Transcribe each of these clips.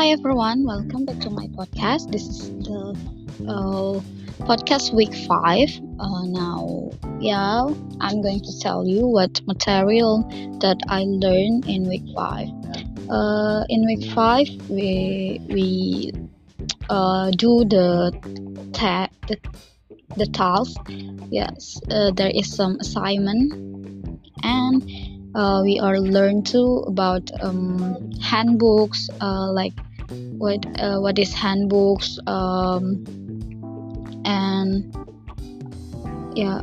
Hi everyone, welcome back to my podcast. This is the uh, podcast week five. Uh, now, yeah, I'm going to tell you what material that I learned in week five. Uh, in week five, we we uh, do the ta- the, the task. Yes, uh, there is some assignment, and uh, we are learned to about um, handbooks uh, like what uh, what is handbooks um, and yeah.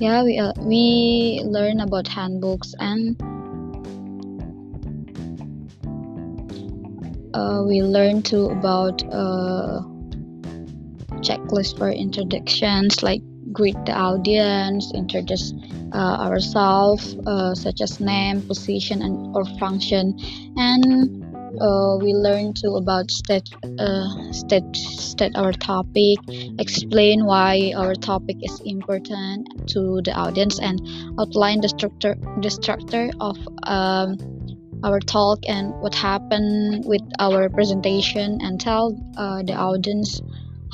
Yeah we uh, we learn about handbooks and uh, we learn too about uh, checklist for introductions like greet the audience introduce uh, ourselves, uh, such as name, position, and or function, and uh, we learn to about state uh, state state our topic, explain why our topic is important to the audience, and outline the structure the structure of um, our talk and what happened with our presentation, and tell uh, the audience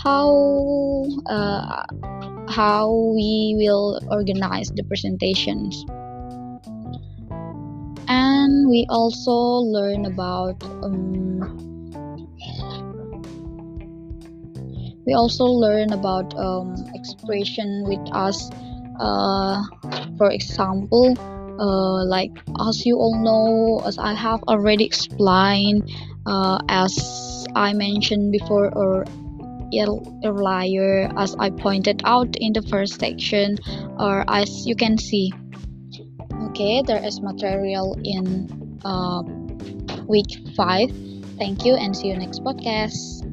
how uh, how we will organize the presentations and we also learn about um, we also learn about um, expression with us. Uh, for example uh, like as you all know as i have already explained uh, as i mentioned before or earlier as I pointed out in the first section or as you can see okay there is material in uh, week 5 thank you and see you next podcast